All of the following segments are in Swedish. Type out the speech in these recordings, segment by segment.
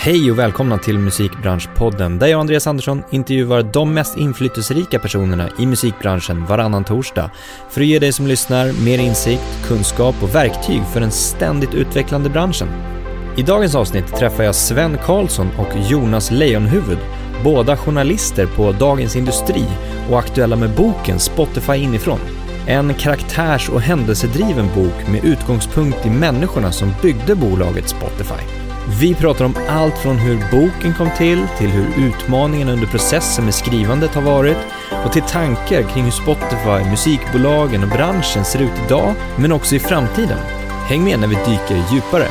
Hej och välkomna till Musikbranschpodden där jag och Andreas Andersson intervjuar de mest inflytelserika personerna i musikbranschen varannan torsdag för att ge dig som lyssnar mer insikt, kunskap och verktyg för den ständigt utvecklande branschen. I dagens avsnitt träffar jag Sven Karlsson och Jonas Lejonhuvud, båda journalister på Dagens Industri och aktuella med boken Spotify inifrån. En karaktärs och händelsedriven bok med utgångspunkt i människorna som byggde bolaget Spotify. Vi pratar om allt från hur boken kom till, till hur utmaningarna under processen med skrivandet har varit och till tankar kring hur Spotify, musikbolagen och branschen ser ut idag, men också i framtiden. Häng med när vi dyker djupare.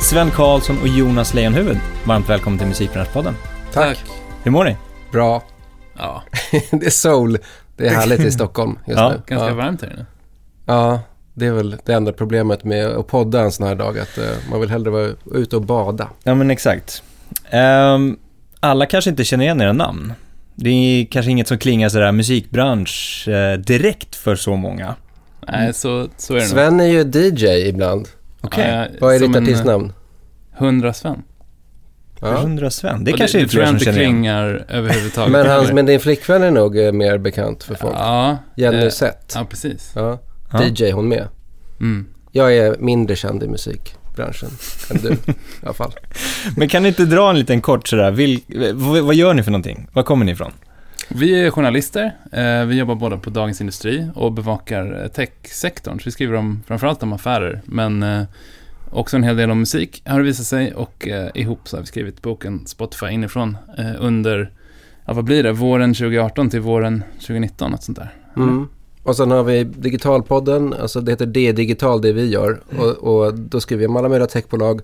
Sven Karlsson och Jonas Lejonhuvud, varmt välkommen till Musikbranschpodden. Tack. Hur mår ni? Bra. Ja, det är soul. Det är härligt i Stockholm just Ja, nu. ganska ja. varmt här inne. ja, det är väl det enda problemet med att podda en sån här dag. Att eh, man vill hellre vara ute och bada. Ja men exakt. Ehm, alla kanske inte känner igen era namn. Det är kanske inget som klingar sådär musikbransch eh, direkt för så många. Nej, så, så är det nog. Sven är ju DJ ibland. Okej, Ja, Vad är ditt artistnamn? Hundra Sven. Ja. 100 Sven. Det Och kanske det, är det tror fler jag som inte känner igen. klingar överhuvudtaget. Men, hans, men din flickvän är nog eh, mer bekant för folk. Ja, Jenny eh, Sett. ja, precis. Ja. Ja. DJ hon med. Mm. Jag är mindre känd i musikbranschen än du i alla fall. Men kan ni inte dra en liten kort sådär, Vil, vad, vad gör ni för någonting? Var kommer ni ifrån? Vi är journalister. Eh, vi jobbar båda på Dagens Industri och bevakar eh, techsektorn. Så vi skriver om, framförallt om affärer, men eh, också en hel del om musik har det visat sig. Och ihop så har vi skrivit boken Spotify inifrån under, ja vad blir det, våren 2018 till våren 2019, något sånt där. Mm. Och sen har vi Digitalpodden, alltså det heter D-digital det vi gör. Och, och då skriver vi om alla möjliga techbolag.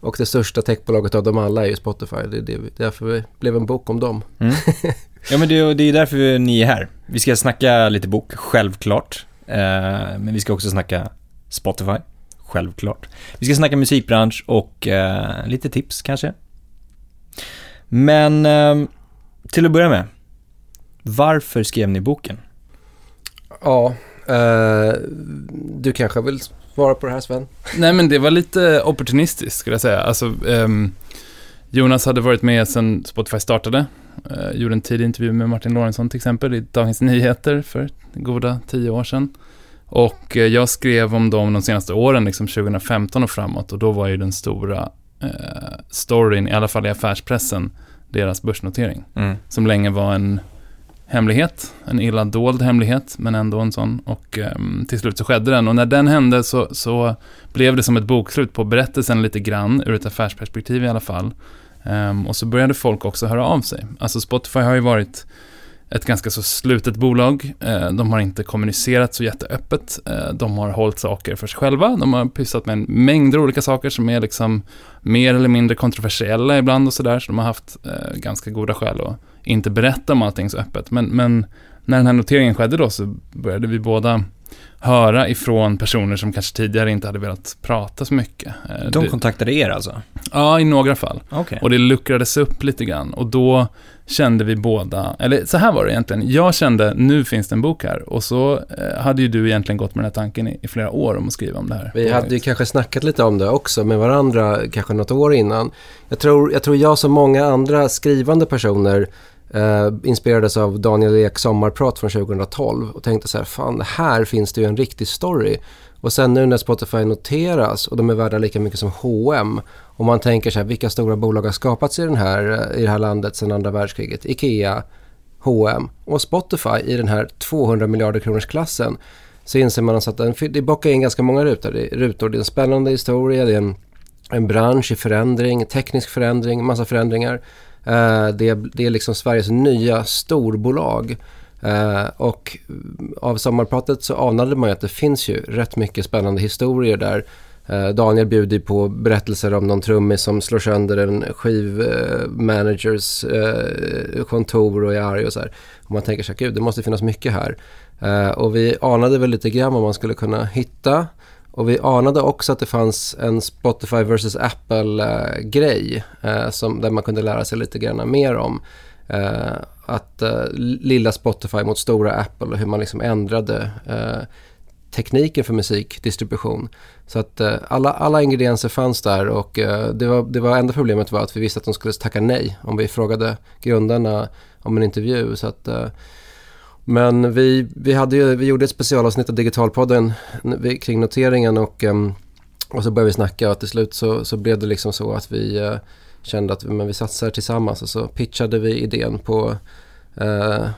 Och det största techbolaget av dem alla är ju Spotify. Det är det, därför det blev en bok om dem. Mm. Ja men det, det är därför ni är här. Vi ska snacka lite bok, självklart. Eh, men vi ska också snacka Spotify, självklart. Vi ska snacka musikbransch och eh, lite tips kanske. Men eh, till att börja med, varför skrev ni boken? Ja, eh, du kanske vill svara på det här Sven? Nej, men det var lite opportunistiskt skulle jag säga. Alltså, ehm, Jonas hade varit med sedan Spotify startade. Uh, gjorde en tidig intervju med Martin Lorentzon till exempel i Dagens Nyheter för goda tio år sedan. Och eh, jag skrev om dem de senaste åren, liksom 2015 och framåt. Och då var ju den stora uh, storyn, i alla fall i affärspressen, deras börsnotering. Mm. Som länge var en hemlighet, en illa dold hemlighet, men ändå en sån. Och um, till slut så skedde den. Och när den hände så, så blev det som ett bokslut på berättelsen lite grann, ur ett affärsperspektiv i alla fall. Um, och så började folk också höra av sig. Alltså Spotify har ju varit ett ganska så slutet bolag. Eh, de har inte kommunicerat så jätteöppet. Eh, de har hållit saker för sig själva. De har pysslat med en mängd olika saker som är liksom mer eller mindre kontroversiella ibland och sådär. Så de har haft eh, ganska goda skäl att inte berätta om allting så öppet. Men, men när den här noteringen skedde då så började vi båda höra ifrån personer som kanske tidigare inte hade velat prata så mycket. Eh, De det, kontaktade er alltså? ja, i några fall. Okej. Och det luckrades upp lite grann. Och då kände vi båda, eller så här var det egentligen. Jag kände, nu finns det en bok här. Och så eh, hade ju du egentligen gått med den här tanken i, i flera år om att skriva om det här. Vi hade ju kanske snackat lite om det också med varandra kanske något år innan. Jag tror jag, tror jag som många andra skrivande personer eh, inspirerades av Daniel Eks sommarprat från 2012 och tänkte så här, fan här finns det ju en riktig story. Och sen nu när Spotify noteras och de är värda lika mycket som H&M och man tänker så här, vilka stora bolag har skapats i, den här, eh, i det här landet sedan andra världskriget? Ikea, H&M och Spotify i den här 200 miljarder kronors klassen så inser man alltså att den, det bockar in ganska många rutor. Det, rutor. det är en spännande historia, det är en, en bransch i förändring, teknisk förändring, massa förändringar. Eh, det, är- det är liksom Sveriges nya storbolag. Eh, och av sommarpratet så anade man ju att det finns ju rätt mycket spännande historier där. Eh, Daniel bjuder på berättelser om någon trummis som slår sönder en skivmanagers eh, kontor och är arg och så här. Och man tänker så här, gud det måste finnas mycket här. Eh, och vi anade väl lite grann vad man skulle kunna hitta. Och vi anade också att det fanns en Spotify vs Apple-grej eh, som där man kunde lära sig lite grann mer om. Eh, att eh, lilla Spotify mot stora Apple och hur man liksom ändrade eh, tekniken för musikdistribution. Så att eh, alla, alla ingredienser fanns där och eh, det, var, det var enda problemet var att vi visste att de skulle tacka nej om vi frågade grundarna om en intervju. Så att, eh, men vi, vi, hade ju, vi gjorde ett specialavsnitt av Digitalpodden kring noteringen och, ehm, och så började vi snacka och till slut så, så blev det liksom så att vi eh, kände att men vi satsar tillsammans och så pitchade vi idén på eh,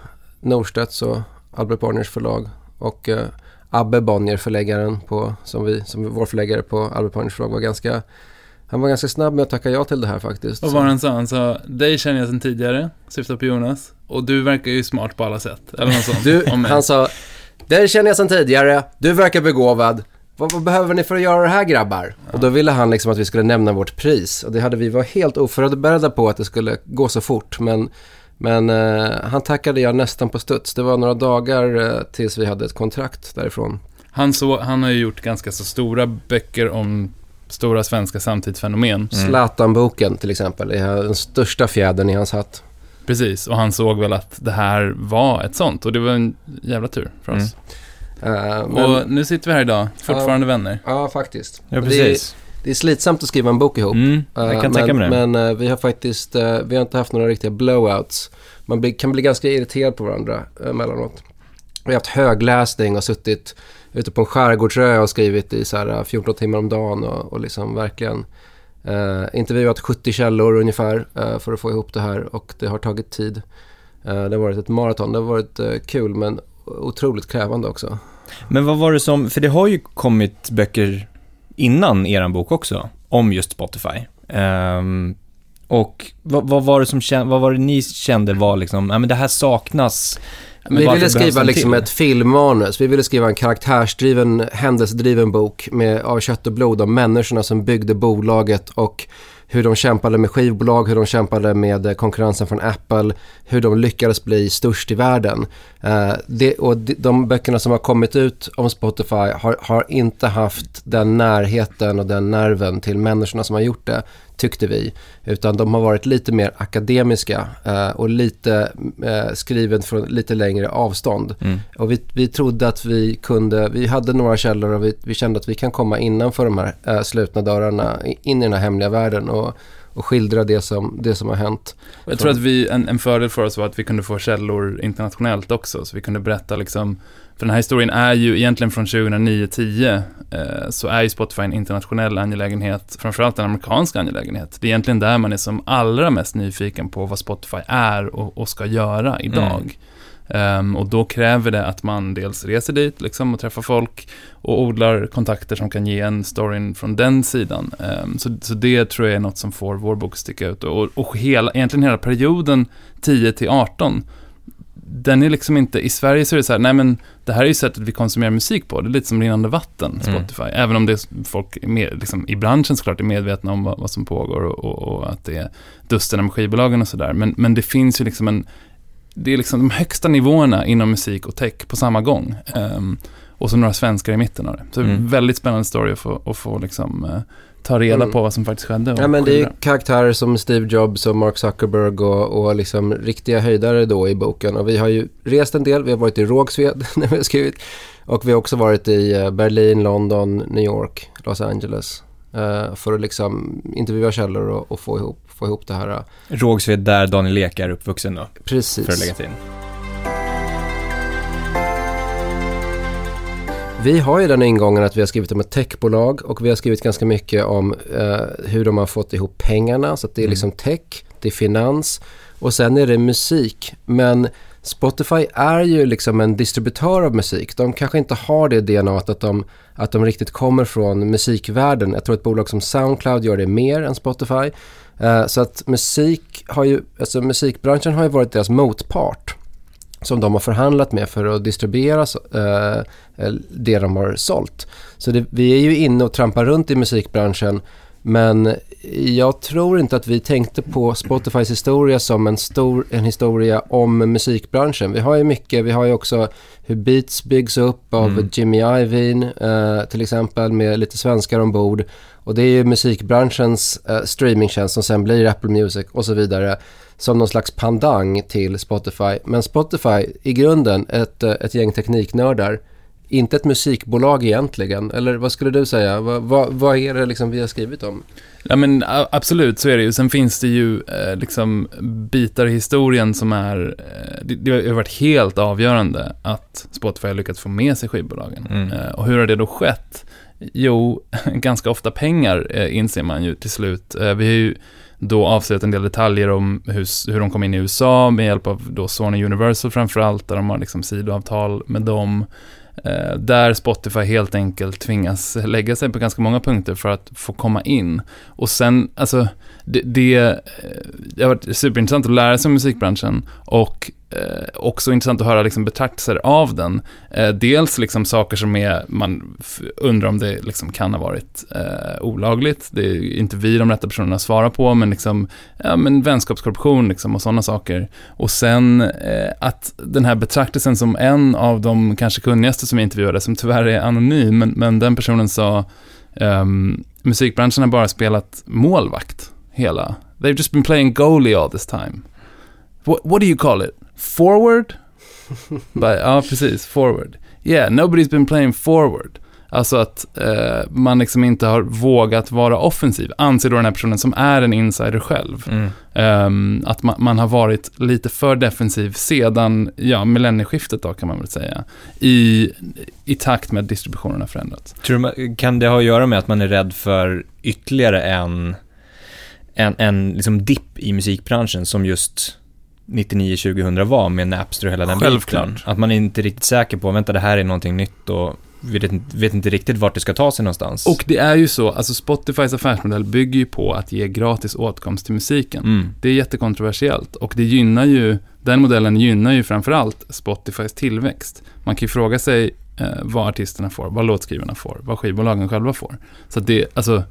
Norstedts och Albert Bonniers förlag och eh, Abbe Bonnier, förläggaren på, som, vi, som vår förläggare på Albert Bonniers förlag var ganska han var ganska snabb med att tacka ja till det här faktiskt. Vad var han sa? Han sa, dig känner jag sedan tidigare, syftar på Jonas. Och du verkar ju smart på alla sätt. Eller något sånt. Du, han sa, dig känner jag sedan tidigare, du verkar begåvad. Vad, vad, behöver ni för att göra det här grabbar? Ja. Och då ville han liksom att vi skulle nämna vårt pris. Och det hade vi var helt oförberedda på att det skulle gå så fort. Men, men eh, han tackade jag nästan på studs. Det var några dagar eh, tills vi hade ett kontrakt därifrån. Han, så, han har ju gjort ganska så stora böcker om stora svenska samtidsfenomen. Mm. Zlatan-boken till exempel är den största fjädern i hans hatt. Precis, och han såg väl att det här var ett sånt och det var en jävla tur för oss. Mm. Uh, men, och nu sitter vi här idag, fortfarande uh, vänner. Ja, faktiskt. Ja, precis. Det är, det är slitsamt att skriva en bok ihop. Mm, jag kan uh, tänka mig det. Men vi har faktiskt, vi har inte haft några riktiga blowouts. Man blir, kan bli ganska irriterad på varandra emellanåt. Vi har haft högläsning och suttit ute på en skärgårdsö och skrivit i så här äh, 14 timmar om dagen och, och liksom verkligen eh, intervjuat 70 källor ungefär eh, för att få ihop det här och det har tagit tid. Eh, det har varit ett maraton, det har varit eh, kul men otroligt krävande också. Men vad var det som, för det har ju kommit böcker innan eran bok också, om just Spotify. Um, och vad, vad, var det som, vad var det ni kände var liksom, ja men det här saknas vi ville skriva liksom ett filmmanus. Vi ville skriva en karaktärsdriven, händelsedriven bok med, av kött och blod om människorna som byggde bolaget och hur de kämpade med skivbolag, hur de kämpade med konkurrensen från Apple, hur de lyckades bli störst i världen. Uh, det, och de, de böckerna som har kommit ut om Spotify har, har, inte haft den närheten och den nerven till människorna som har gjort det tyckte vi. Utan de har varit lite mer akademiska eh, och lite eh, skriven från lite längre avstånd. Mm. Och vi, vi trodde att vi kunde, vi hade några källor och vi, vi kände att vi kan komma innanför de här eh, slutna dörrarna in i den här hemliga världen och, och skildra det som, det som har hänt. Jag tror att vi, en, en fördel för oss var att vi kunde få källor internationellt också, så vi kunde berätta liksom för den här historien är ju egentligen från 2009-10 eh, så är ju Spotify en internationell angelägenhet, framförallt en amerikansk angelägenhet. Det är egentligen där man är som allra mest nyfiken på vad Spotify är och, och ska göra idag. Mm. Um, och då kräver det att man dels reser dit liksom, och träffar folk och odlar kontakter som kan ge en storyn från den sidan. Um, så, så det tror jag är något som får vår bok att sticka ut. Och, och hela, egentligen hela perioden 10 till 18 den är liksom inte, i Sverige så är det så här, nej men det här är ju sättet vi konsumerar musik på, det är lite som rinnande vatten, mm. Spotify. Mm. Även om det är folk med, liksom, i branschen såklart är medvetna om vad, vad som pågår och, och, och, att det är dusterna med skivbolagen och sådär. Men, men det finns ju liksom en, det är liksom de högsta nivåerna inom musik och tech på samma gång. Um, och så några svenskar i mitten av det. Så mm. väldigt spännande story att få, att få liksom, uh, ta reda mm. på vad som faktiskt skedde. Ja, men det är karaktärer som Steve Jobs och Mark Zuckerberg och, och liksom riktiga höjdare då i boken. Och vi har ju rest en del, vi har varit i Rågsved när vi har skrivit. Och vi har också varit i eh, Berlin, London, New York, Los Angeles. Uh, för att liksom intervjua källor och, och, få, ihop, få ihop det här. Rågsved där Daniel Ek är uppvuxen då? Precis. För att lägga till. Vi har ju den ingången att vi har skrivit om ett techbolag och vi har skrivit ganska mycket om eh, hur de har fått ihop pengarna. Så det är mm. liksom tech, det är finans och sen är det musik. Men Spotify är ju liksom en distributör av musik. De kanske inte har det DNA att de, att de riktigt kommer från musikvärlden. Jag tror ett bolag som Soundcloud gör det mer än Spotify. Uh, så att musik har ju, alltså musikbranschen har ju varit deras motpart som de har förhandlat med för att distribuera eh, det de har sålt. Så det, vi är ju inne och trampar runt i musikbranschen men jag tror inte att vi tänkte på Spotifys historia som en, stor, en historia om musikbranschen. Vi har ju mycket, vi har ju också hur Beats byggs upp av mm. Jimmy Iovine eh, till exempel med lite svenskar ombord. Och det är ju musikbranschens eh, streamingtjänst som sen blir Apple Music och så vidare som någon slags pandang till Spotify. Men Spotify, i grunden ett, ett gäng tekniknördar inte ett musikbolag egentligen. Eller vad skulle du säga? Vad, vad, vad är det liksom vi har skrivit om? Ja men absolut, så är det ju. Sen finns det ju eh, liksom bitar i historien som är... Eh, det, det, har varit helt avgörande att Spotify har lyckats få med sig skivbolagen. Mm. Eh, och hur har det då skett? Jo, ganska ofta pengar eh, inser man ju till slut. Eh, vi har ju då avslöjat en del detaljer om hur, hur de kom in i USA med hjälp av då Sony Universal framförallt, där de har liksom sidoavtal med dem. Eh, där Spotify helt enkelt tvingas lägga sig på ganska många punkter för att få komma in. Och sen, alltså, det, det, eh, det har varit superintressant att lära sig om musikbranschen och eh, också intressant att höra liksom betraktelser av den. Eh, dels liksom saker som är, man undrar om det liksom kan ha varit eh, olagligt. Det är inte vi de rätta personerna att svara på, men liksom, ja men vänskapskorruption liksom och sådana saker. Och sen eh, att den här betraktelsen som en av de kanske kunnigaste som jag intervjuade, som tyvärr är anonym, men, men den personen sa, um, musikbranschen har bara spelat målvakt hela. They've just been playing goalie all this time. What, what do you call it? Forward? But, ja, precis. Forward. Yeah, nobody's been playing forward. Alltså att eh, man liksom inte har vågat vara offensiv, anser då den här personen som är en insider själv. Mm. Um, att man, man, har varit lite för defensiv sedan, ja, millennieskiftet då kan man väl säga. I, I takt med att distributionen har förändrats. Tror du, kan det ha att göra med att man är rädd för ytterligare en, en, en liksom dipp i musikbranschen som just 99-2000 var med Napster och hela den Självklart. biten. Att man är inte riktigt säker på, vänta det här är någonting nytt och vet, vet inte riktigt vart det ska ta sig någonstans. Och det är ju så, alltså Spotifys affärsmodell bygger ju på att ge gratis åtkomst till musiken. Mm. Det är jättekontroversiellt och det gynnar ju, den modellen gynnar ju framförallt Spotifys tillväxt. Man kan ju fråga sig eh, vad artisterna får, vad låtskrivarna får, vad skivbolagen själva får. Så det, alltså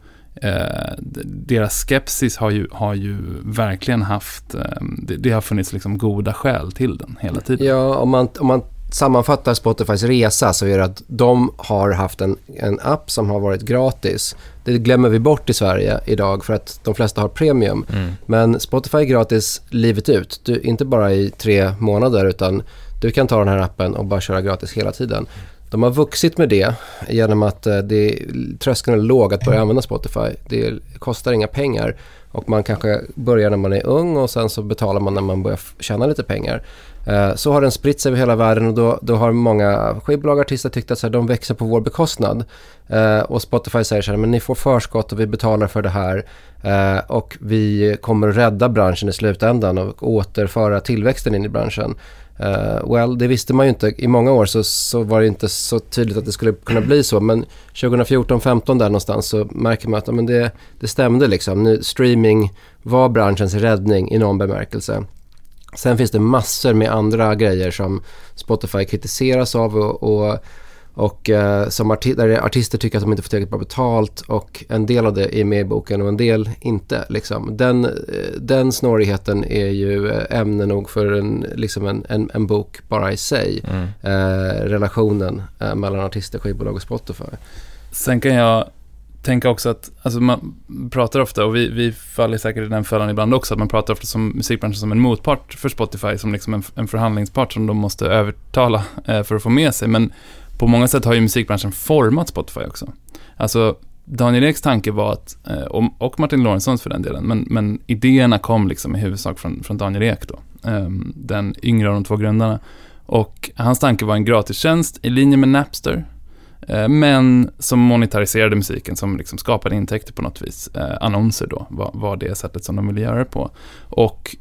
Eh, deras skepsis har ju, har ju verkligen haft, eh, det, det, har funnits liksom goda skäl till den hela tiden. Ja, om man, om man sammanfattar Spotifys resa så är det att de har haft en, en app som har varit gratis. Det glömmer vi bort i Sverige idag för att de flesta har premium. Mm. Men Spotify är gratis livet ut, du, inte bara i tre månader utan du kan ta den här appen och bara köra gratis hela tiden. De har vuxit med det genom att eh, det, tröskeln är låg att börja använda Spotify. Det kostar inga pengar och man kanske börjar när man är ung och sen så betalar man när man börjar tjäna lite pengar. Eh, så har den spritt sig över hela världen och då, då har många skivbolag och artister tyckt att så här, de växer på vår bekostnad. Eh, och Spotify säger så här, men ni får förskott och vi betalar för det här. Eh, och vi kommer att rädda branschen i slutändan och återföra tillväxten in i branschen. Uh, well, det visste man ju inte. I många år så, så var det inte så tydligt att det skulle kunna bli så. Men 2014-15 där någonstans så märker man att men det, det stämde liksom. Nu, streaming var branschens räddning i någon bemärkelse. Sen finns det massor med andra grejer som Spotify kritiseras av och, och och eh, som arti där artister tycker att de inte får tillräckligt bra betalt och en del av det är med i boken och en del inte. Liksom. Den, eh, den snårigheten är ju eh, ämne nog för en, liksom en, en, en bok bara i sig. Mm. Eh, relationen eh, mellan artister, skivbolag och Spotify. Sen kan jag tänka också att, alltså man pratar ofta, och vi, vi faller säkert i den fällan ibland också, att man pratar ofta som musikbranschen som en motpart för Spotify, som liksom en, en förhandlingspart som de måste övertala eh, för att få med sig. Men på många sätt har ju musikbranschen format Spotify också. Alltså, Daniel Eks tanke var att, eh, och Martin Lorentzons för den delen, men, men idéerna kom liksom i huvudsak från, från Daniel Ek då, ehm, den yngre av de två grundarna. Och hans tanke var en gratistjänst i linje med Napster, eh, men som monetariserade musiken, som liksom skapade intäkter på något vis. Eh, annonser då, var, var det sättet som de ville göra det på. Och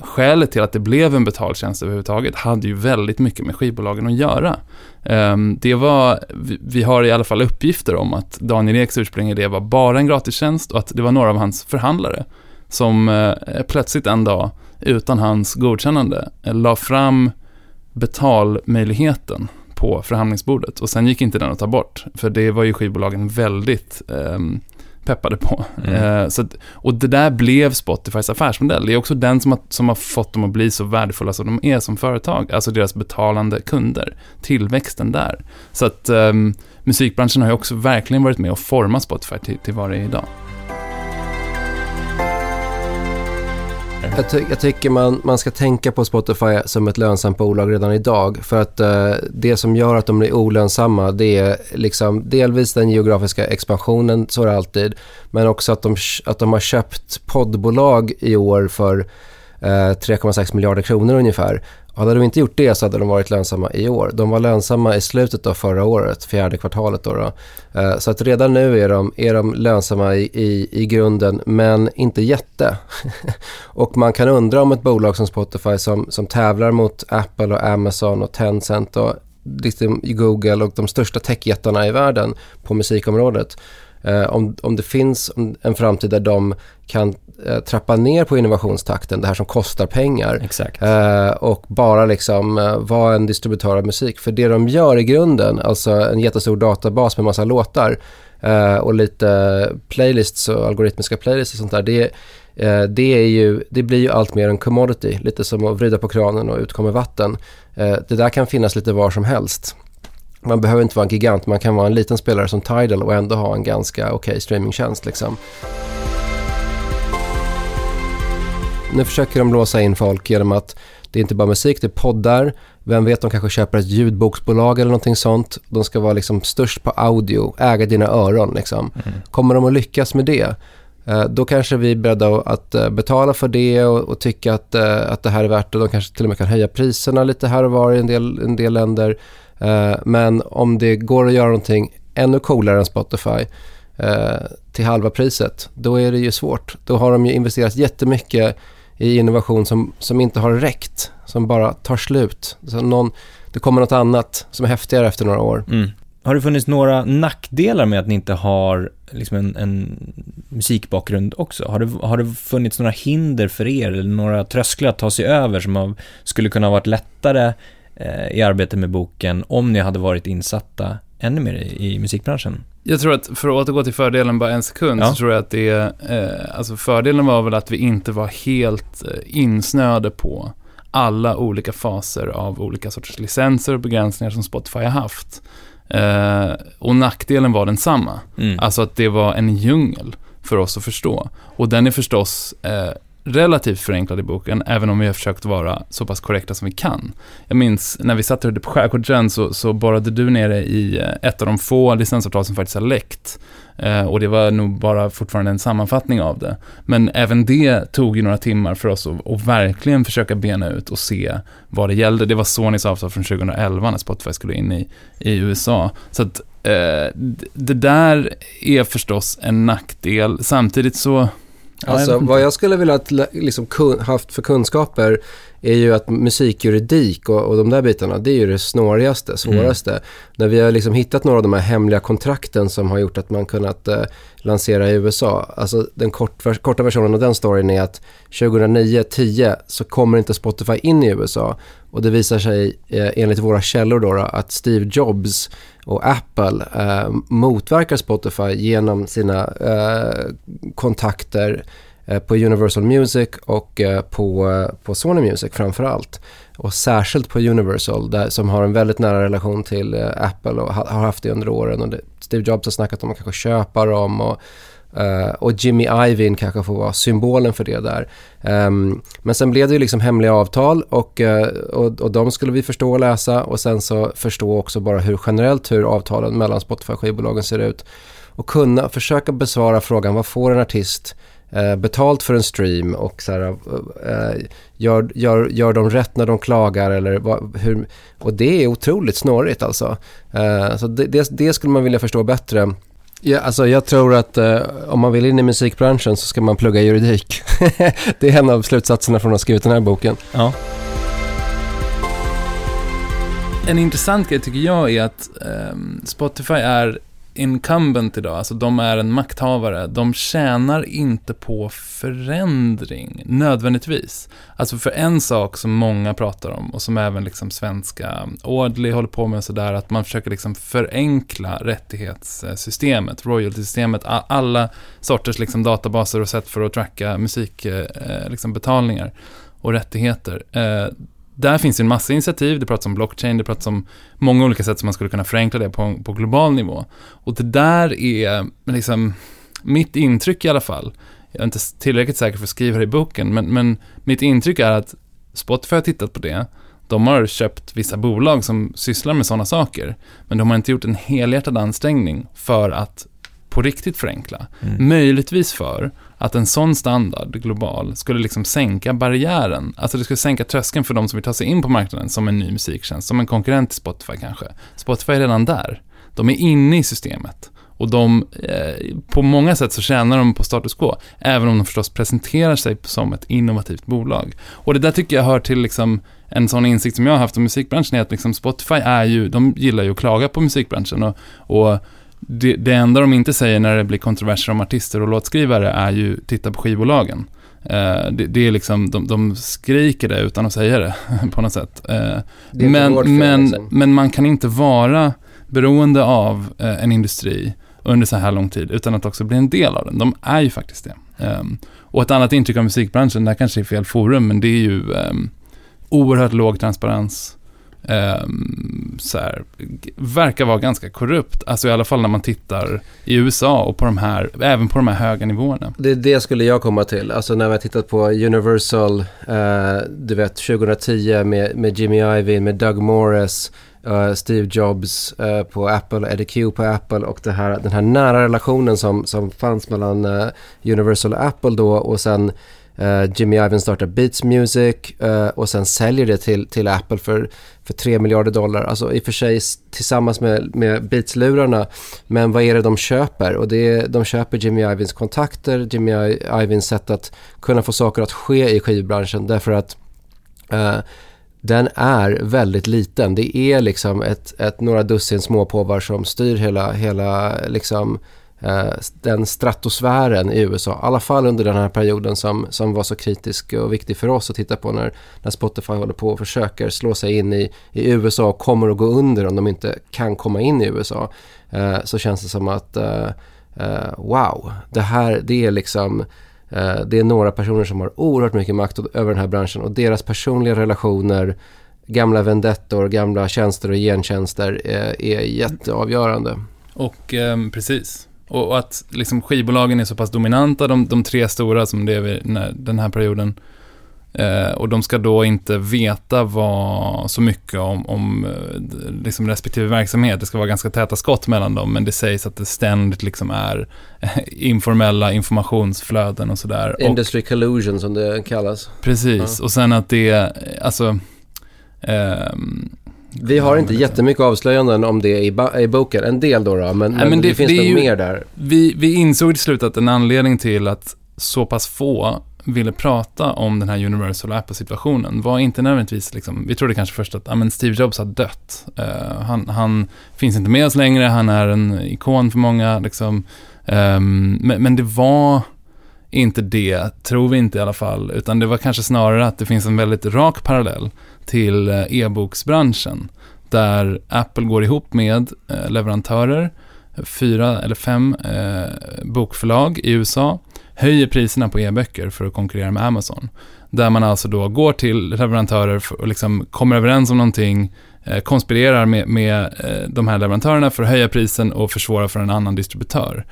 skälet till att det blev en betaltjänst överhuvudtaget hade ju väldigt mycket med skivbolagen att göra. Ehm, det var, vi har i alla fall uppgifter om att Daniel Eks ursprungliga idé var bara en gratistjänst och att det var några av hans förhandlare som eh, plötsligt en dag, utan hans godkännande, eh, la fram betalmöjligheten på förhandlingsbordet och sen gick inte den att ta bort, för det var ju skivbolagen väldigt ehm, peppade på. Mm. Eh, så att, och det där blev Spotifys affärsmodell. Det är också den som har, som har fått dem att bli så värdefulla som de är som företag. Alltså deras betalande kunder. Tillväxten där. Så att eh, musikbranschen har ju också verkligen varit med och format Spotify till, till vad det är idag. Jag, ty jag, tycker man, man ska tänka på Spotify som ett lönsamt bolag redan idag. För att eh, det som gör att de blir olönsamma det är liksom delvis den geografiska expansionen, så är det alltid. Men också att de, att de har köpt poddbolag i år för eh, 3,6 miljarder kronor ungefär. Hade de inte gjort det så hade de varit lönsamma i år. De var lönsamma i slutet av förra året, fjärde kvartalet. Då, då. Eh, så att redan nu är de, är de lönsamma i, i, i grunden, men inte jätte. och man kan undra om ett bolag som Spotify som, som tävlar mot Apple och Amazon och Tencent och liksom Google och de största techjättarna i världen på musikområdet. Eh, om, om det finns en framtid där de kan eh, trappa ner på innovationstakten, det här som kostar pengar. Eh, och bara liksom eh, vara en distributör av musik. För det de gör i grunden, alltså en jättestor databas med massa låtar eh, och lite playlists och algoritmiska playlists och sånt där. Det, eh, det, är ju, det blir ju allt mer en commodity, lite som att vrida på kranen och ut kommer vatten. Det där kan finnas lite var som helst. Man behöver inte vara en gigant, man kan vara en liten spelare som Tidal och ändå ha en ganska okej okay streamingtjänst. Liksom. Nu försöker de låsa in folk genom att det är inte bara musik, det är poddar. Vem vet, de kanske köper ett ljudboksbolag eller någonting sånt. De ska vara liksom störst på audio, äga dina öron liksom. Mm. Kommer de att lyckas med det? Eh, då kanske vi är beredda att eh, betala för det och, och tycka att, eh, att det här är värt det. De kanske till och med kan höja priserna lite här och var i en del, en del länder. Eh, men om det går att göra någonting ännu coolare än Spotify eh, till halva priset, då är det ju svårt. Då har de ju investerat jättemycket i innovation som, som inte har räckt, som bara tar slut. Så någon, det kommer något annat som är häftigare efter några år. Mm. Har det funnits några nackdelar med att ni inte har liksom en, en musikbakgrund också? Har det, har det funnits några hinder för er eller några trösklar att ta sig över som har, skulle kunna ha varit lättare i arbetet med boken om ni hade varit insatta ännu mer i, i musikbranschen? Jag tror att, för att återgå till fördelen bara en sekund, ja. så tror jag att det eh, alltså fördelen var väl att vi inte var helt eh, insnöade på alla olika faser av olika sorters licenser och begränsningar som Spotify har haft. Eh, och nackdelen var densamma. Mm. Alltså att det var en djungel för oss att förstå. Och den är förstås eh, relativt förenklad i boken, även om vi har försökt vara så pass korrekta som vi kan. Jag minns när vi satt ute på Skärgårdsön så, så borrade du nere i eh, ett av de få licensavtal som faktiskt har läckt. Eh, och det var nog bara fortfarande en sammanfattning av det. Men även det tog ju några timmar för oss att, att verkligen försöka bena ut och se vad det gällde. Det var Sonys avtal från 2011 när Spotify skulle in i, i USA. Så att eh, det där är förstås en nackdel. Samtidigt så Alltså, jag vad jag skulle vilja ha liksom, haft för kunskaper är ju att musikjuridik och, och de där bitarna, det är ju det snårigaste, svåraste. Mm. När vi har liksom hittat några av de här hemliga kontrakten som har gjort att man kunnat eh, lansera i USA. Alltså den kort, korta versionen av den storyn är att 2009-10 så kommer inte Spotify in i USA. Och det visar sig eh, enligt våra källor då, då att Steve Jobs och Apple eh, motverkar Spotify genom sina eh, kontakter Eh, på Universal Music och eh, på, eh, på Sony Music framför allt. Och särskilt på Universal där, som har en väldigt nära relation till Apple och ha, har haft det under åren. Och det, Steve Jobs har snackat om att kanske köpa dem och Uh, och Jimmy Iovine kanske får vara symbolen för det där. Um, men sen blev det ju liksom hemliga avtal och, uh, och, och de skulle vi förstå och läsa och sen så förstå också bara hur generellt hur avtalen mellan Spotify-skivbolagen ser ut. Och kunna försöka besvara frågan vad får en artist uh, betalt för en stream och så här, gör, gör, gör de rätt när de klagar eller vad, hur, och det är otroligt snårigt alltså. så det, det, det skulle man vilja förstå bättre. Ja, alltså jag tror att eh, om man vill in i musikbranschen så ska man plugga juridik. det är en av slutsatserna från att ha skrivit den här boken. Ja. En intressant grej tycker jag är att eh, Spotify är incumbent idag, alltså de är en makthavare, de tjänar inte på förändring nödvändigtvis. Alltså för en sak som många pratar om och som även liksom svenska Audley håller på med sådär, att man försöker liksom förenkla rättighetssystemet, royalty-systemet, alla sorters liksom databaser och sätt för att tracka musikbetalningar eh, eh, liksom och rättigheter. Eh, där finns det en massa initiativ, det pratas om blockchain, det pratas om många olika sätt som man skulle kunna förenkla det på, på global nivå. Och det där är liksom, mitt intryck i alla fall, jag är inte tillräckligt säker för att skriva det i boken, men, men mitt intryck är att Spotify har tittat på det. De har köpt vissa bolag som sysslar med sådana saker, men de har inte gjort en helhjärtad ansträngning för att på riktigt förenkla. Mm. Möjligtvis för att en sån standard global skulle liksom sänka barriären. Alltså det skulle sänka tröskeln för de som vill ta sig in på marknaden som en ny musiktjänst, som en konkurrent till Spotify kanske. Spotify är redan där. De är inne i systemet. Och de, eh, på många sätt så tjänar de på status quo, även om de förstås presenterar sig som ett innovativt bolag. Och det där tycker jag hör till liksom en sån insikt som jag har haft om musikbranschen är att liksom Spotify är ju, de gillar ju att klaga på musikbranschen och, och det, det enda de inte säger när det blir kontroverser om artister och låtskrivare är ju titta på skivbolagen. Uh, det, det, är liksom, de, de, skriker det utan att säga det på något sätt. Uh, men, men, liksom. men man kan inte vara beroende av uh, en industri under så här lång tid utan att också bli en del av den. De är ju faktiskt det. Um, och ett annat intryck av musikbranschen, det här kanske är fel forum, men det är ju um, oerhört låg transparens eh, så här, verkar vara ganska korrupt, alltså i alla fall när man tittar i USA och på de här, även på de här höga nivåerna. Det, det skulle jag komma till, alltså när vi har tittat på Universal, eh, du vet 2010 med, med Jimmy Iovine, med Doug Morris, eh, Steve Jobs eh, på Apple, Eddie Q på Apple och det här, den här nära relationen som, som fanns mellan eh, Universal och Apple då och sen Uh, Jimmy Ivan startar Beats Music uh, och sen säljer det till, till Apple för, för 3 miljarder dollar. Alltså i och för sig tillsammans med, med Beats-lurarna. Men vad är det de köper? Och det är, de köper Jimmy Ivins kontakter, Jimmy Ivins sätt att kunna få saker att ske i skivbranschen. Därför att uh, den är väldigt liten. Det är liksom ett, ett några dussin småpåvar som styr hela, hela liksom Eh, Eh, den stratosfären i USA, i alla fall under den här perioden som, som var så kritisk och viktig för oss att titta på när, när Spotify håller på och försöker slå sig in i, i USA och kommer att gå under om de inte kan komma in i USA. Eh, så känns det som att eh, eh wow, det här det är liksom eh, det är några personer som har oerhört mycket makt över den här branschen och deras personliga relationer gamla vendettor, gamla tjänster och gentjänster är, är jätteavgörande. Och eh, precis, och, att liksom skivbolagen är så pass dominanta, de, de tre stora som det är när, den här perioden. Eh, och de ska då inte veta vad, så mycket om, om eh, liksom respektive verksamhet. Det ska vara ganska täta skott mellan dem, men det sägs att det ständigt liksom är informella informationsflöden och sådär. Industry och, collusion som det kallas. Precis, ja. och sen att det, alltså, eh, vi har inte jättemycket avslöjanden om det i, i boken. En del då, då men, Nej, men, det, det finns det nog mer där. Vi, vi insåg till slut att en anledning till att så pass få ville prata om den här Universal Apple-situationen var inte nödvändigtvis, liksom, vi trodde kanske först att ja, men Steve Jobs har dött. Uh, han, han, finns inte med oss längre, han är en ikon för många. Liksom. Um, men, men, det var inte det, tror vi inte i alla fall, utan det var kanske snarare att det finns en väldigt rak parallell till eh, e-boksbranschen. Där Apple går ihop med eh, leverantörer, fyra eller fem eh, bokförlag i USA, höjer priserna på e-böcker för att konkurrera med Amazon. Där man alltså då går till leverantörer och liksom kommer överens om någonting, eh, konspirerar med, med de här leverantörerna för att höja prisen och försvåra för en annan distributör.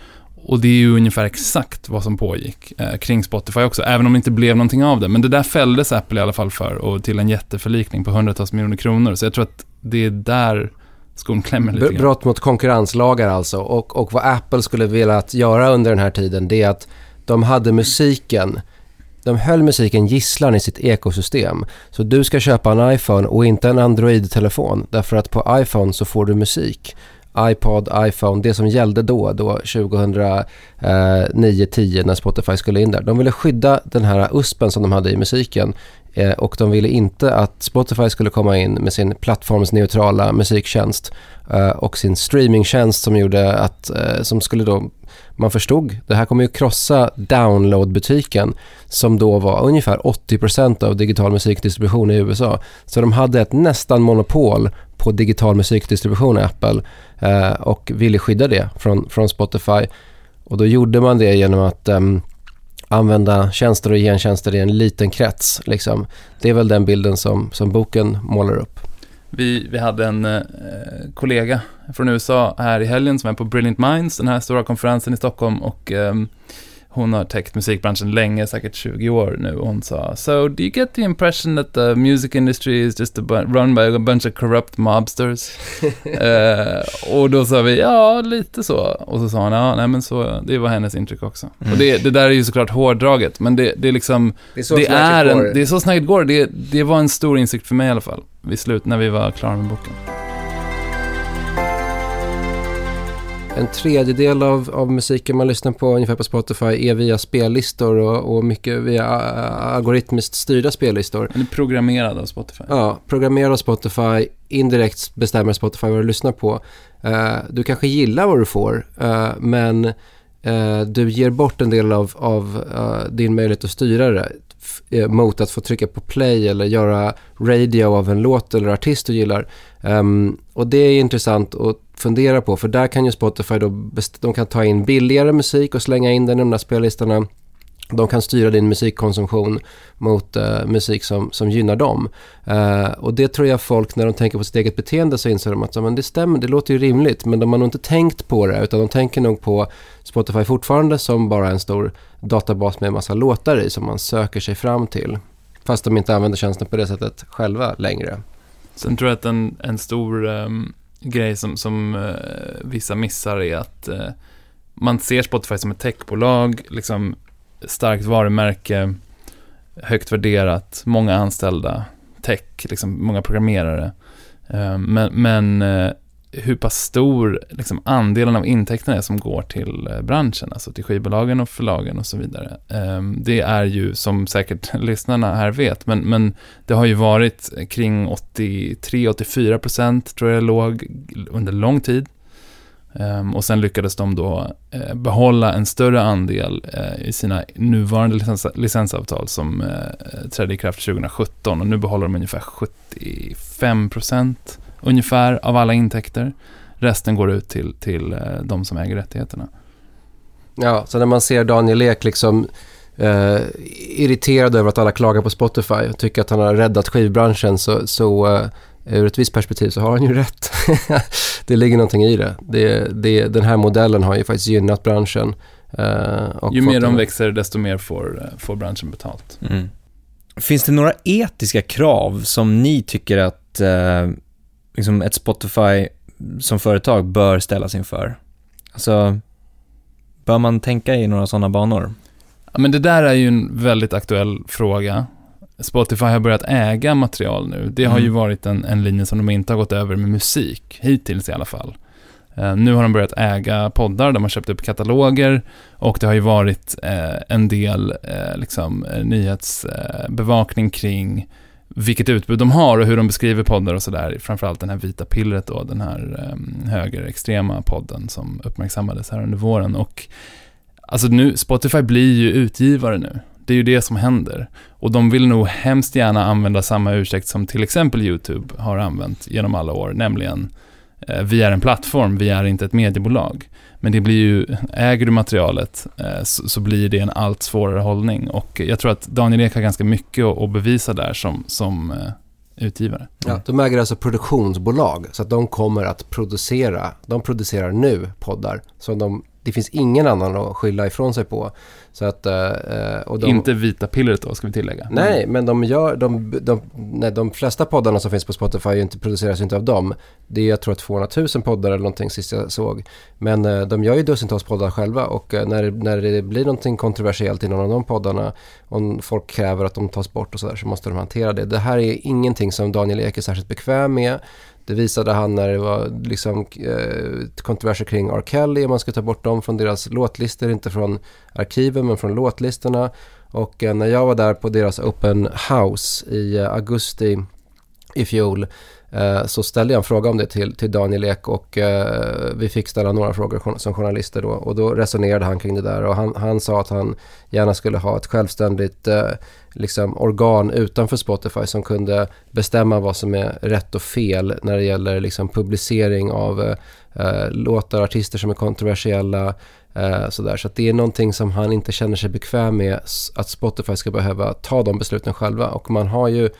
Och det är ju ungefär exakt vad som pågick eh, kring Spotify också, även om det inte blev någonting av det. Men det där fälldes Apple i alla fall för och till en jätteförlikning på hundratals miljoner kronor. Så jag tror att det är där skon klämmer lite grann. Brott mot konkurrenslagar alltså. Och, och vad Apple skulle velat göra under den här tiden, det är att de hade musiken de höll musiken gisslan i sitt ekosystem. Så du ska köpa en iPhone och inte en Android-telefon. Därför att på iPhone så får du musik iPod, iPhone, det som gällde då, då 2009-10 när Spotify skulle in där. De ville skydda den här USPen som de hade i musiken eh, och de ville inte att Spotify skulle komma in med sin plattformsneutrala musiktjänst eh, och sin streamingtjänst som gjorde att, eh, som skulle då man förstod, det här kommer ju krossa downloadbutiken som då var ungefär 80% av digital musikdistribution i USA. Så de hade ett nästan monopol på digital musikdistribution, i Apple, eh, och ville skydda det från, från Spotify. Och då gjorde man det genom att eh, använda tjänster och gentjänster i en liten krets. Liksom. Det är väl den bilden som, som boken målar upp. Vi, vi hade en eh, kollega från USA här i helgen som är på Brilliant Minds, den här stora konferensen i Stockholm och eh, hon har täckt musikbranschen länge, säkert 20 år nu. Hon sa So, do you get the impression that the music industry is just a run by a bunch of corrupt mobsters? uh, och då sa vi, ja, lite så. Och så sa hon, ja, nej men så, det var hennes intryck också. Mm. Och det, det där är ju såklart hårdraget, men det, det är liksom, det är så det är, en, det är så snacket går. Det, det var en stor insikt för mig i alla fall, vid slut, när vi var klara med boken. En tredjedel av, av musiken man lyssnar på ungefär på Spotify är via spellistor och, och mycket via algoritmiskt styrda spellistor. Är programmerad av Spotify. Ja, programmerad av Spotify. Indirekt bestämmer Spotify vad du lyssnar på. Uh, du kanske gillar vad du får, uh, men uh, du ger bort en del av, av din möjlighet att styra det Eh, mot att få trycka på play eller göra radio av en låt eller artist du gillar. Um, och det är intressant att fundera på för där kan ju Spotify då, de kan ta in billigare musik och slänga in den i de där spellistorna. De kan styra din musikkonsumtion mot uh, musik som, som gynnar dem. Uh, och det tror jag folk, när de tänker på sitt eget beteende så inser de att men det stämmer, det låter ju rimligt. Men de har nog inte tänkt på det, utan de tänker nog på Spotify fortfarande som bara en stor databas med en massa låtar i som man söker sig fram till. Fast de inte använder tjänsten på det sättet själva längre. Sen tror jag att en, en stor um, grej som, som uh, vissa missar är att uh, man ser Spotify som ett techbolag, liksom starkt varumärke, högt värderat, många anställda, tech, liksom många programmerare. Eh, men, men eh, hur pass stor liksom, andelen av intäkterna är som går till eh, branschen, alltså till skivbolagen och förlagen och så vidare. Det är ju, som säkert lyssnarna här vet, men, men det har ju varit kring 83-84 procent, tror jag låg under lång tid. Ehm, och sen lyckades de då eh, behålla en större andel eh, i sina nuvarande licens licensavtal som eh, trädde i kraft 2017 och nu behåller de ungefär 75 procent ungefär av alla intäkter. Resten går ut till, till de som äger rättigheterna. Ja, så när man ser Daniel Ek liksom eh, irriterad över att alla klagar på Spotify och tycker att han har räddat skivbranschen så, så eh, ur ett visst perspektiv så har han ju rätt. det ligger någonting i det. det, det den här modellen har ju faktiskt gynnat branschen. Eh, ju mer de växer desto mer får, får branschen betalt. Mm. Finns det några etiska krav som ni tycker att eh, liksom ett Spotify som företag bör ställas inför? Alltså, bör man tänka i några sådana banor? Ja, men det där är ju en väldigt aktuell fråga. Spotify har börjat äga material nu. Det har mm. ju varit en, en linje som de inte har gått över med musik, hittills i alla fall. Uh, nu har de börjat äga poddar, de har köpt upp kataloger och det har ju varit uh, en del uh, liksom, nyhetsbevakning kring vilket utbud de har och hur de beskriver poddar och sådär. Framförallt den här vita pillret då, den här um, högerextrema podden som uppmärksammades här under våren. Och alltså nu, Spotify blir ju utgivare nu. Det är ju det som händer. Och de vill nog hemskt gärna använda samma ursäkt som till exempel YouTube har använt genom alla år, nämligen eh, vi är en plattform, vi är inte ett mediebolag. Men det blir ju, äger du materialet eh, så, så, blir det en allt svårare hållning. Och jag tror att Daniel Ek har ganska mycket att, att bevisa där som, som eh, utgivare. Ja, de äger alltså produktionsbolag så att de kommer att producera, de producerar nu poddar som de det finns ingen annan att skylla ifrån sig på. Så att, uh, och de, inte vita pillret då, ska vi tillägga. Nej, men de gör, de, de, nej, de flesta poddarna som finns på Spotify inte, produceras inte av dem. Det är jag tror 200 000 poddar eller någonting sist jag såg. Men uh, de gör ju dussintals poddar själva och när, när det blir någonting kontroversiellt i någon av de poddarna, om folk kräver att de tas bort och sådär, så måste de hantera det. Det här är ingenting som Daniel Ek är särskilt bekväm med. Det visade han när det var liksom, eh, kontroverser kring R. Kelly, om man ska ta bort dem från deras låtlistor, inte från arkiven men från låtlistorna. Och eh, när jag var där på deras open house i eh, augusti i fjol Eh, så ställde jag en fråga om det till, till Daniel Ek och eh, vi fick ställa några frågor som journalister då. Och då resonerade han kring det där och han, han sa att han gärna skulle ha ett självständigt eh, liksom organ utanför Spotify som kunde bestämma vad som är rätt och fel när det gäller liksom publicering av eh, eh låtar, artister som är kontroversiella. Eh, sådär. Så det är någonting som han inte känner sig bekväm med att Spotify ska behöva ta de besluten själva. Och man har ju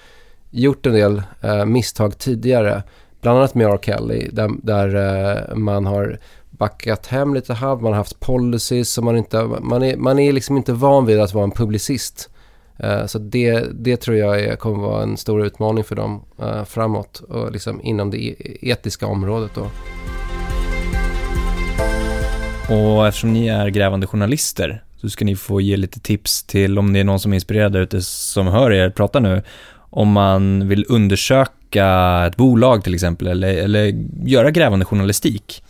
gjort en del eh, misstag tidigare, bland annat med R. Kelly, där, där eh, man har backat hem lite halvt, man har haft policies som man inte, man är, man är liksom inte van vid att vara en publicist. Eh, så det, det tror jag är, kommer vara en stor utmaning för dem eh, framåt och liksom inom det e, etiska området då. Och eftersom ni är grävande journalister så ska ni få ge lite tips till om det är någon som är inspirerad där ute som hör er prata nu. Om man vill undersöka ett bolag till exempel eller, eller göra grävande journalistik.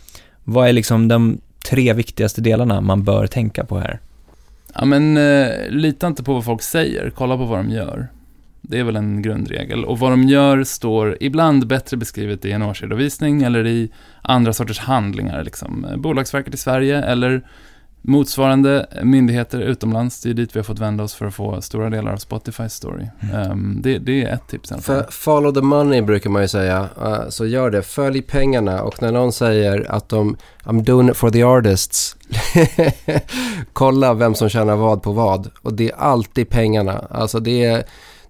Vad är liksom de tre viktigaste delarna man bör tänka på här? Ja men eh, lita inte på vad folk säger, kolla på vad de gör. Det är väl en grundregel. Och vad de gör står ibland bättre beskrivet i en årsredovisning eller i andra sorters handlingar. Liksom. Eh, bolagsverket i Sverige eller motsvarande myndigheter utomlands. Det är dit vi har fått vända oss för att få stora delar av Spotifys story. Mm. Um, det, det, är ett tips. För follow the money brukar man ju säga. Uh, så gör det. Följ pengarna. Och när någon säger att de I'm doing it for the artists. kolla vem som tjänar vad på vad. Och det är alltid pengarna. Alltså det är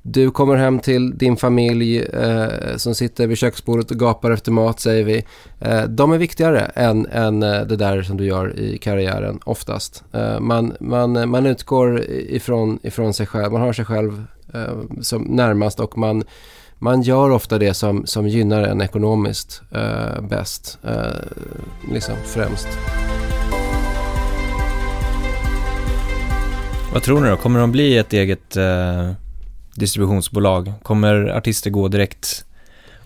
du kommer hem till din familj eh, som sitter vid köksbordet och gapar efter mat, säger vi. Eh, de är viktigare än, än eh, det där som du gör i karriären, oftast. Eh, man, man, man utgår ifrån, ifrån sig själv, man har sig själv eh, som närmast och man, man gör ofta det som, som gynnar en ekonomiskt eh, bäst, eh, liksom främst. Vad tror ni då? Kommer de bli ett eget eh, distributionsbolag? Kommer artister gå direkt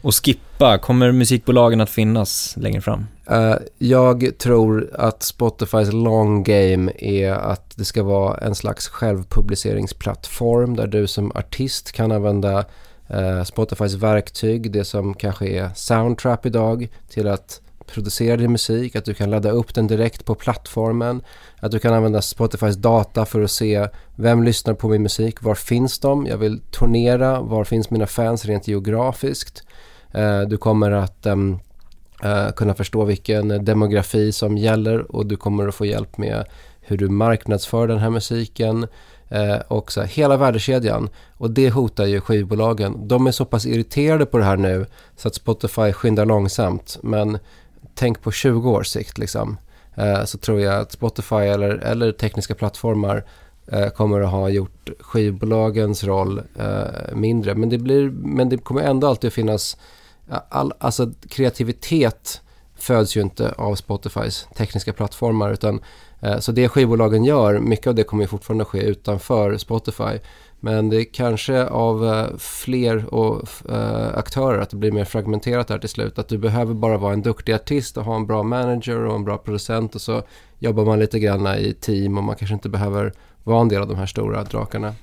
och skippa? Kommer musikbolagen att finnas längre fram? Uh, jag tror att Spotifys long game är att det ska vara en slags självpubliceringsplattform där du som artist kan använda uh, Spotifys verktyg, det som kanske är Soundtrap idag, till att producera din musik, att du kan ladda upp den direkt på plattformen, att du kan använda Spotifys data för att se vem lyssnar på min musik, var finns de, jag vill turnera, var finns mina fans rent geografiskt. Eh, du kommer att ehm, eh, kunna förstå vilken demografi som gäller och du kommer att få hjälp med hur du marknadsför den här musiken eh, och så här, hela värdekedjan. Och det hotar ju skivbolagen. De är så pass irriterade på det här nu så att Spotify skyndar långsamt men tänk på 20 års sikt liksom, eh, så tror jag att Spotify eller, eller tekniska plattformar eh, kommer att ha gjort skivbolagens roll eh, mindre. Men det, blir, men det kommer ändå alltid att finnas, eh, all, alltså kreativitet föds ju inte av Spotifys tekniska plattformar utan eh, så det skivbolagen gör, mycket av det kommer ju fortfarande ske utanför Spotify. Men det är kanske av eh, fler och, eh, aktörer att det blir mer fragmenterat där till slut. Att du behöver bara vara en duktig artist och ha en bra manager och en bra producent och så jobbar man lite grann i team och man kanske inte behöver vara en del av de här stora drakarna.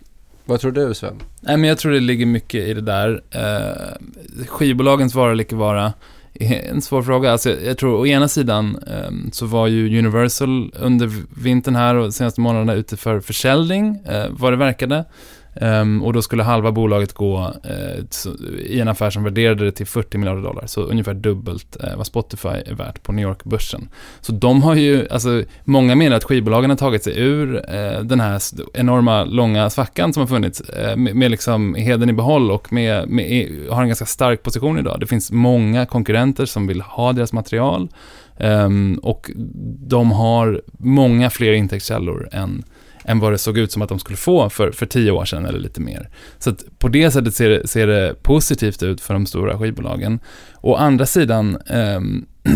Vad tror du Sven? Nej, men jag tror det ligger mycket i det där. Eh, skivbolagens vara eller icke vara är en svår fråga. Alltså, jag tror å ena sidan eh, så var ju Universal under vintern här och senaste månaderna ute för försäljning, eh, vad det verkade. Um, och då skulle halva bolaget gå uh, i en affär som värderade det till 40 miljarder dollar, så ungefär dubbelt uh, vad Spotify är värt på New York-börsen. Så de har ju, alltså många menar att skivbolagen har tagit sig ur uh, den här enorma långa svackan som har funnits med, med liksom heden i behåll och med, med, har en ganska stark position idag. Det finns många konkurrenter som vill ha deras material um, och de har många fler intäktskällor än än vad det såg ut som att de skulle få för, för tio år sedan eller lite mer. Så att på det sättet ser det, ser det positivt ut för de stora skivbolagen. Å andra sidan eh,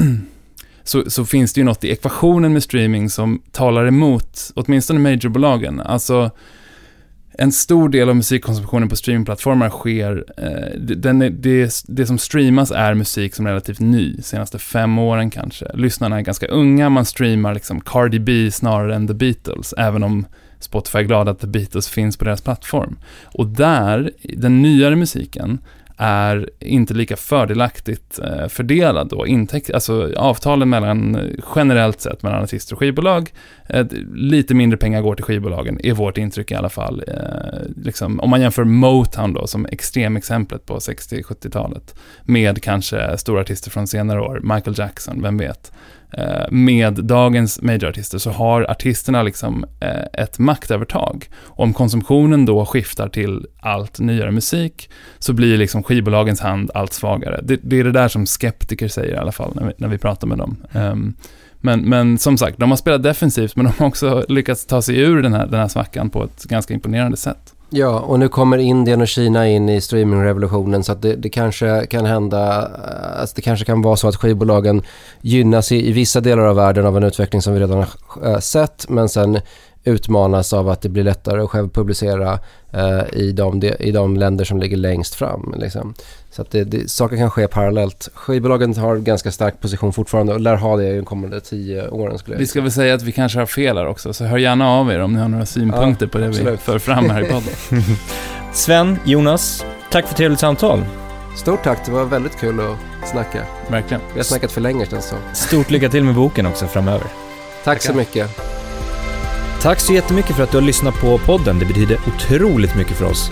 så, så, finns det ju något i ekvationen med streaming som talar emot åtminstone majorbolagen. Alltså en stor del av musikkonsumtionen på streamingplattformar sker, eh, den är, det, det som streamas är musik som är relativt ny, senaste fem åren kanske. Lyssnarna är ganska unga, man streamar liksom Cardi B snarare än The Beatles, även om Spotify är glada att The Beatles finns på deras plattform. Och där, den nyare musiken, är inte lika fördelaktigt eh, fördelad då. Intäkt, alltså avtalen mellan, eh, generellt sett mellan artister och skivbolag, eh, lite mindre pengar går till skivbolagen, är vårt intryck i alla fall. Liksom, om man jämför Motown då, som extremexemplet på 60-70-talet, med kanske stora artister från senare år, Michael Jackson, vem vet. Eh, med dagens majorartister så har artisterna liksom eh, ett maktövertag. Om konsumtionen då skiftar till allt nyare musik så blir liksom skivbolagens hand allt svagare. Det, det är det där som skeptiker säger i alla fall när vi, när vi pratar med dem. Um, Men, men som sagt, de har spelat defensivt, men de har också lyckats ta sig ur den här, den här svackan på ett ganska imponerande sätt. Ja, och nu kommer Indien och Kina in i streamingrevolutionen så att det, det kanske kan hända, alltså det kanske kan vara så att skivbolagen gynnas i, i vissa delar av världen av en utveckling som vi redan har eh, sett, men sen utmanas av att det blir lättare att självpublicera eh, i, de, de, i de länder som ligger längst fram. Liksom. Så att det, det, saker kan ske parallellt. Skivbolagen har ganska stark position fortfarande och lär ha det i de kommande tio åren skulle jag Vi ska väl säga att vi kanske har fel här också, så hör gärna av er om ni har några synpunkter ja, på det absolut. vi för fram här i podden. Sven, Jonas, tack för trevligt samtal. Stort tack, det var väldigt kul att snacka. Verkligen. Vi har snackat för länge känns det Stort lycka till med boken också framöver. Tack Tackar. så mycket. Tack så jättemycket för att du har lyssnat på podden. Det betyder otroligt mycket för oss.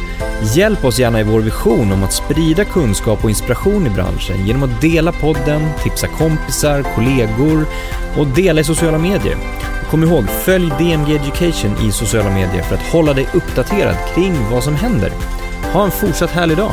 Hjälp oss gärna i vår vision om att sprida kunskap och inspiration i branschen genom att dela podden, tipsa kompisar, kollegor och dela i sociala medier. kom ihåg, följ DMG Education i sociala medier för att hålla dig uppdaterad kring vad som händer. Ha en fortsatt härlig dag!